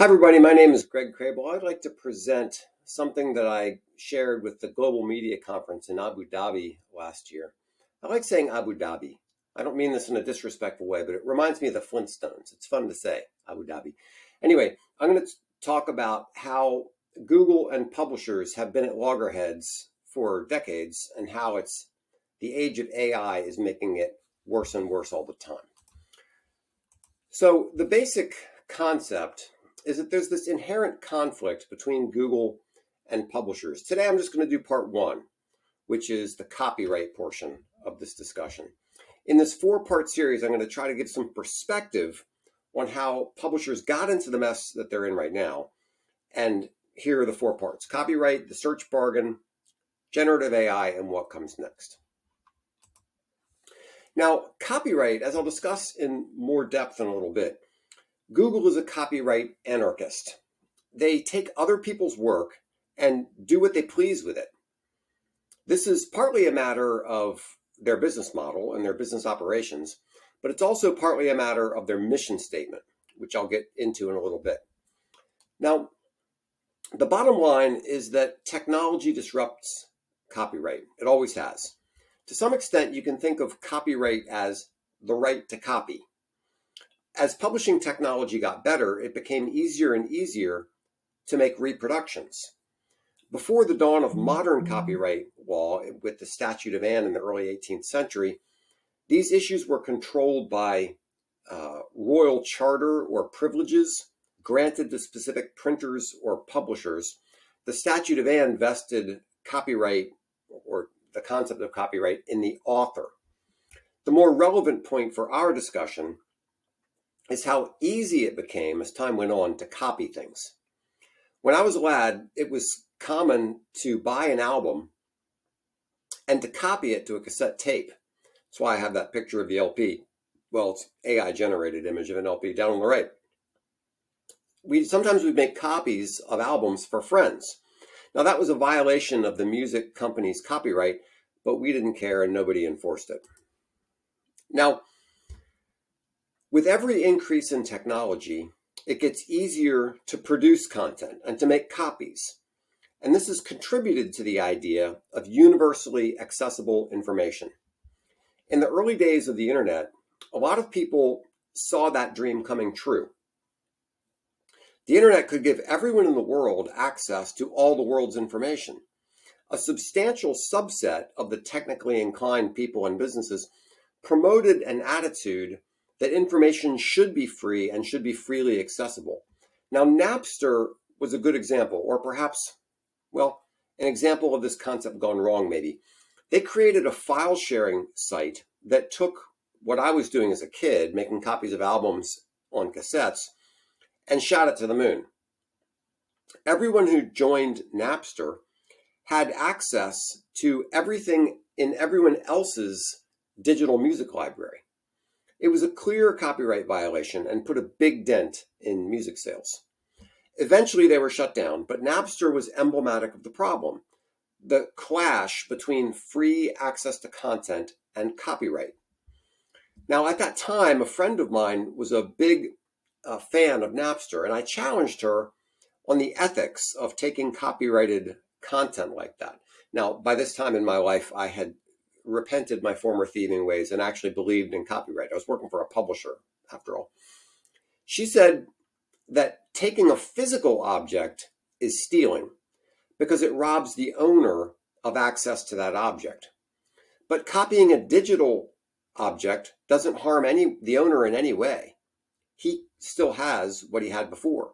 Hi, everybody. My name is Greg Krehbiel. I'd like to present something that I shared with the Global Media Conference in Abu Dhabi last year. I like saying Abu Dhabi. I don't mean this in a disrespectful way, but it reminds me of the Flintstones. It's fun to say, Abu Dhabi. Anyway, I'm going to talk about how Google and publishers have been at loggerheads for decades and how it's the age of AI is making it worse and worse all the time. So, the basic concept is that there's this inherent conflict between Google and publishers. Today, I'm just going to do part one, which is the copyright portion of this discussion. In this four part series, I'm going to try to give some perspective on how publishers got into the mess that they're in right now. And here are the four parts copyright, the search bargain, generative AI, and what comes next. Now, copyright, as I'll discuss in more depth in a little bit, Google is a copyright anarchist. They take other people's work and do what they please with it. This is partly a matter of their business model and their business operations, but it's also partly a matter of their mission statement, which I'll get into in a little bit. Now, the bottom line is that technology disrupts copyright. It always has. To some extent, you can think of copyright as the right to copy as publishing technology got better, it became easier and easier to make reproductions. Before the dawn of modern copyright law with the Statute of Anne in the early 18th century, these issues were controlled by uh, royal charter or privileges granted to specific printers or publishers. The Statute of Anne vested copyright or the concept of copyright in the author. The more relevant point for our discussion is how easy it became as time went on to copy things. When I was a lad, it was common to buy an album and to copy it to a cassette tape. That's why I have that picture of the LP. Well, it's AI generated image of an LP down on the right. We sometimes we'd make copies of albums for friends. Now that was a violation of the music company's copyright, but we didn't care and nobody enforced it. Now, with every increase in technology, it gets easier to produce content and to make copies. And this has contributed to the idea of universally accessible information. In the early days of the internet, a lot of people saw that dream coming true. The internet could give everyone in the world access to all the world's information. A substantial subset of the technically inclined people and businesses promoted an attitude that information should be free and should be freely accessible. Now, Napster was a good example, or perhaps, well, an example of this concept gone wrong, maybe. They created a file sharing site that took what I was doing as a kid, making copies of albums on cassettes, and shot it to the moon. Everyone who joined Napster had access to everything in everyone else's digital music library. It was a clear copyright violation and put a big dent in music sales. Eventually, they were shut down, but Napster was emblematic of the problem the clash between free access to content and copyright. Now, at that time, a friend of mine was a big uh, fan of Napster, and I challenged her on the ethics of taking copyrighted content like that. Now, by this time in my life, I had repented my former thieving ways and actually believed in copyright. I was working for a publisher, after all. She said that taking a physical object is stealing because it robs the owner of access to that object. But copying a digital object doesn't harm any the owner in any way. He still has what he had before.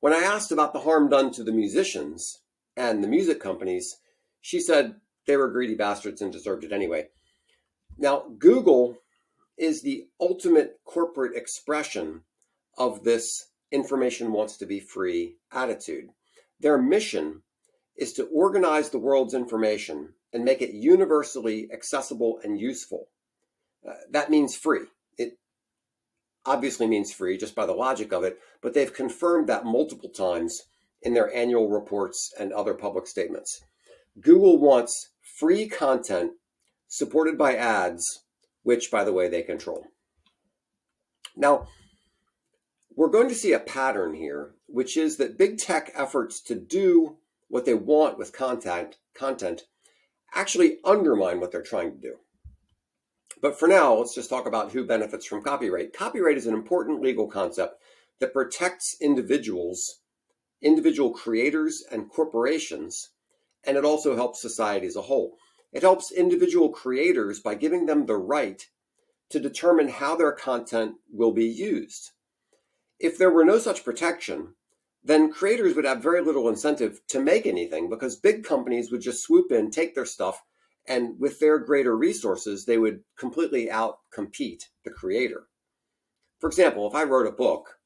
When I asked about the harm done to the musicians and the music companies, she said, they were greedy bastards and deserved it anyway. Now, Google is the ultimate corporate expression of this information wants to be free attitude. Their mission is to organize the world's information and make it universally accessible and useful. Uh, that means free. It obviously means free just by the logic of it, but they've confirmed that multiple times in their annual reports and other public statements. Google wants free content supported by ads, which, by the way, they control. Now, we're going to see a pattern here, which is that big tech efforts to do what they want with content, content actually undermine what they're trying to do. But for now, let's just talk about who benefits from copyright. Copyright is an important legal concept that protects individuals, individual creators, and corporations, and it also helps society as a whole. It helps individual creators by giving them the right to determine how their content will be used. If there were no such protection, then creators would have very little incentive to make anything because big companies would just swoop in, take their stuff, and with their greater resources, they would completely outcompete the creator. For example, if I wrote a book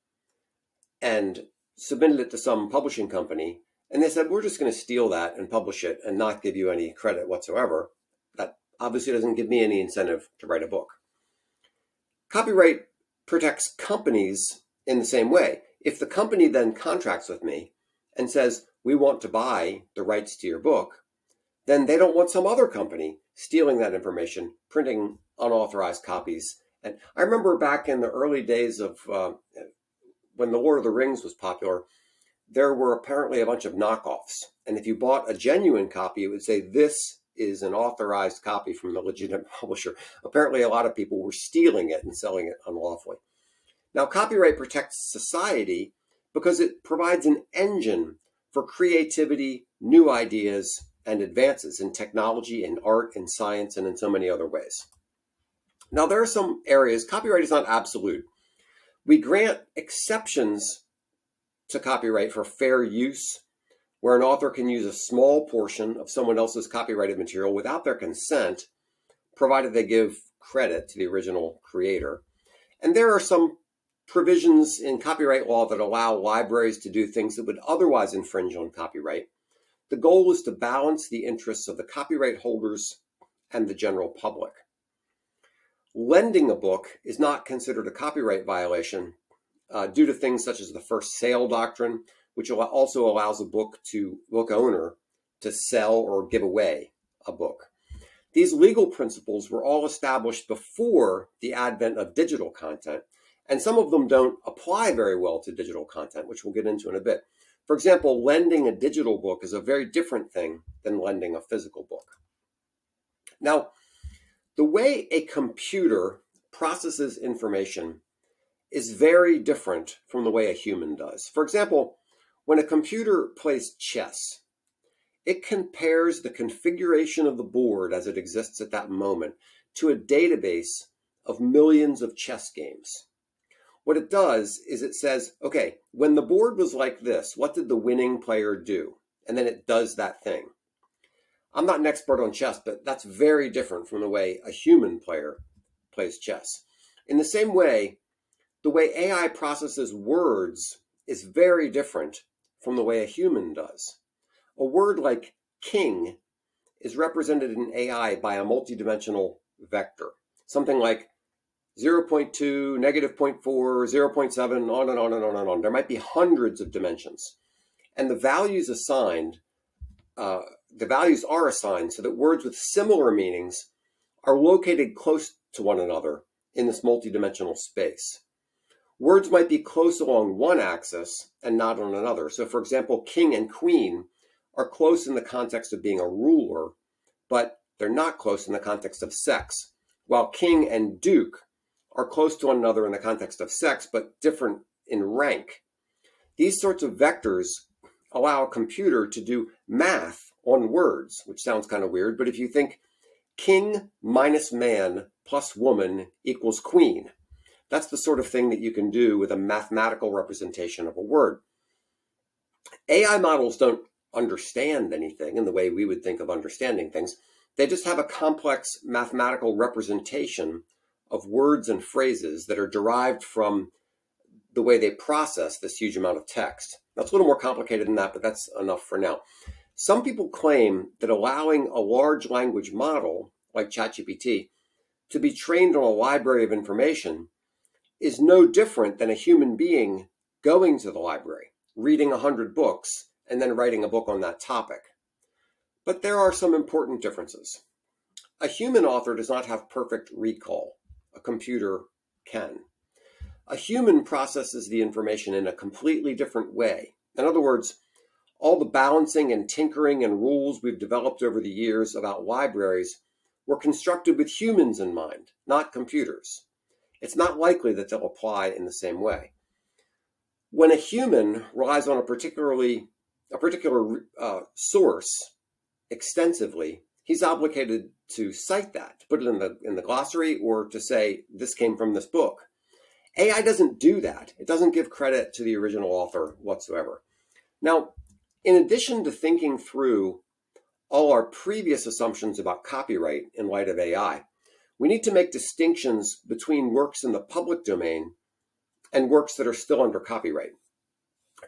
and submitted it to some publishing company, and they said, We're just going to steal that and publish it and not give you any credit whatsoever, that obviously doesn't give me any incentive to write a book. Copyright protects companies in the same way. If the company then contracts with me and says, We want to buy the rights to your book, then they don't want some other company stealing that information, printing unauthorized copies. And I remember back in the early days of uh, when The Lord of the Rings was popular, there were apparently a bunch of knockoffs. And if you bought a genuine copy, it would say, This is an authorized copy from the legitimate publisher. Apparently, a lot of people were stealing it and selling it unlawfully. Now, copyright protects society because it provides an engine for creativity, new ideas, and advances in technology, in art, in science, and in so many other ways. Now, there are some areas, copyright is not absolute. We grant exceptions to copyright for fair use, where an author can use a small portion of someone else's copyrighted material without their consent, provided they give credit to the original creator. And there are some provisions in copyright law that allow libraries to do things that would otherwise infringe on copyright the goal is to balance the interests of the copyright holders and the general public. Lending a book is not considered a copyright violation uh, due to things such as the first sale doctrine, which also allows a book to book owner to sell or give away a book. These legal principles were all established before the advent of digital content, and some of them don't apply very well to digital content, which we'll get into in a bit. For example, lending a digital book is a very different thing than lending a physical book. Now, the way a computer processes information is very different from the way a human does. For example, when a computer plays chess, it compares the configuration of the board as it exists at that moment to a database of millions of chess games. What it does is it says, okay, when the board was like this, what did the winning player do? And then it does that thing. I'm not an expert on chess, but that's very different from the way a human player plays chess. In the same way, the way AI processes words is very different from the way a human does. A word like king is represented in AI by a multidimensional vector, something like 0.2, negative 0.4, 0.7, on and on and on and on. There might be hundreds of dimensions. And the values assigned, uh, the values are assigned so that words with similar meanings are located close to one another in this multidimensional space. Words might be close along one axis and not on another. So, for example, king and queen are close in the context of being a ruler, but they're not close in the context of sex, while king and duke are close to one another in the context of sex, but different in rank. These sorts of vectors allow a computer to do math on words, which sounds kind of weird, but if you think king minus man plus woman equals queen, that's the sort of thing that you can do with a mathematical representation of a word. AI models don't understand anything in the way we would think of understanding things. They just have a complex mathematical representation of words and phrases that are derived from the way they process this huge amount of text. That's a little more complicated than that, but that's enough for now. Some people claim that allowing a large language model like ChatGPT to be trained on a library of information is no different than a human being going to the library, reading a 100 books, and then writing a book on that topic. But there are some important differences. A human author does not have perfect recall a computer can. A human processes the information in a completely different way. In other words, all the balancing and tinkering and rules we've developed over the years about libraries were constructed with humans in mind, not computers. It's not likely that they'll apply in the same way. When a human relies on a particularly a particular uh, source extensively, he's obligated to cite that, to put it in the in the glossary, or to say this came from this book. AI doesn't do that. It doesn't give credit to the original author whatsoever. Now, in addition to thinking through all our previous assumptions about copyright in light of AI, we need to make distinctions between works in the public domain and works that are still under copyright.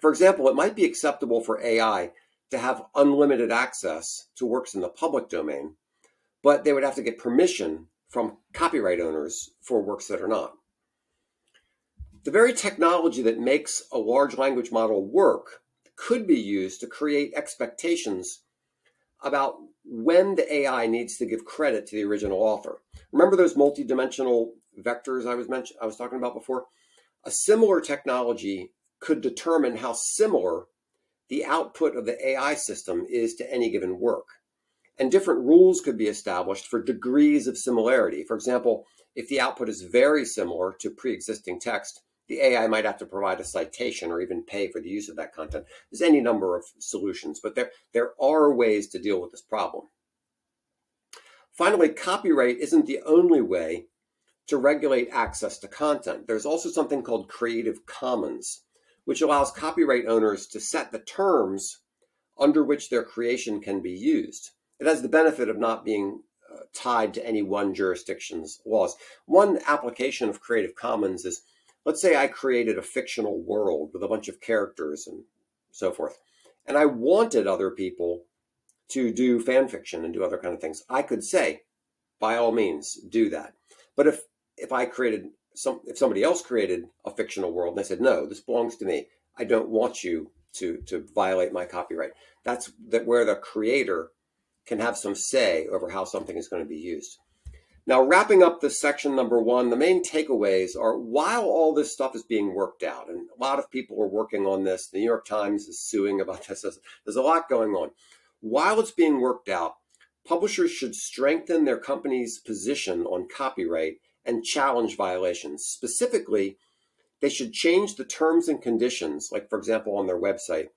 For example, it might be acceptable for AI to have unlimited access to works in the public domain, but they would have to get permission from copyright owners for works that are not. The very technology that makes a large language model work could be used to create expectations about when the AI needs to give credit to the original author. Remember those multidimensional vectors I was mentioned I was talking about before? A similar technology could determine how similar the output of the AI system is to any given work. And different rules could be established for degrees of similarity. For example, if the output is very similar to pre-existing text, the AI might have to provide a citation or even pay for the use of that content. There's any number of solutions, but there, there are ways to deal with this problem. Finally, copyright isn't the only way to regulate access to content. There's also something called Creative Commons, which allows copyright owners to set the terms under which their creation can be used. It has the benefit of not being uh, tied to any one jurisdiction's laws. One application of Creative Commons is let's say I created a fictional world with a bunch of characters and so forth, and I wanted other people to do fan fiction and do other kind of things. I could say, by all means, do that. But if if I created some, if somebody else created a fictional world and they said, no, this belongs to me, I don't want you to to violate my copyright. That's that where the creator can have some say over how something is going to be used. Now, wrapping up this section number one, the main takeaways are while all this stuff is being worked out, and a lot of people are working on this, the New York Times is suing about this, there's a lot going on. While it's being worked out, publishers should strengthen their company's position on copyright and challenge violations. Specifically, they should change the terms and conditions, like, for example, on their website,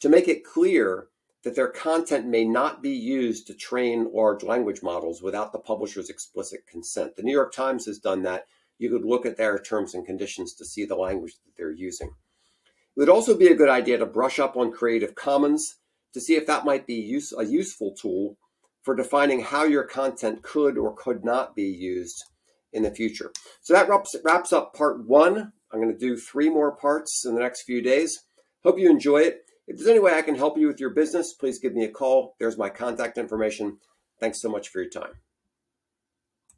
to make it clear that their content may not be used to train large language models without the publisher's explicit consent. The New York Times has done that. You could look at their terms and conditions to see the language that they're using. It would also be a good idea to brush up on Creative Commons to see if that might be use, a useful tool for defining how your content could or could not be used in the future. So that wraps, wraps up part one. I'm going to do three more parts in the next few days. Hope you enjoy it. If there's any way I can help you with your business, please give me a call. There's my contact information. Thanks so much for your time.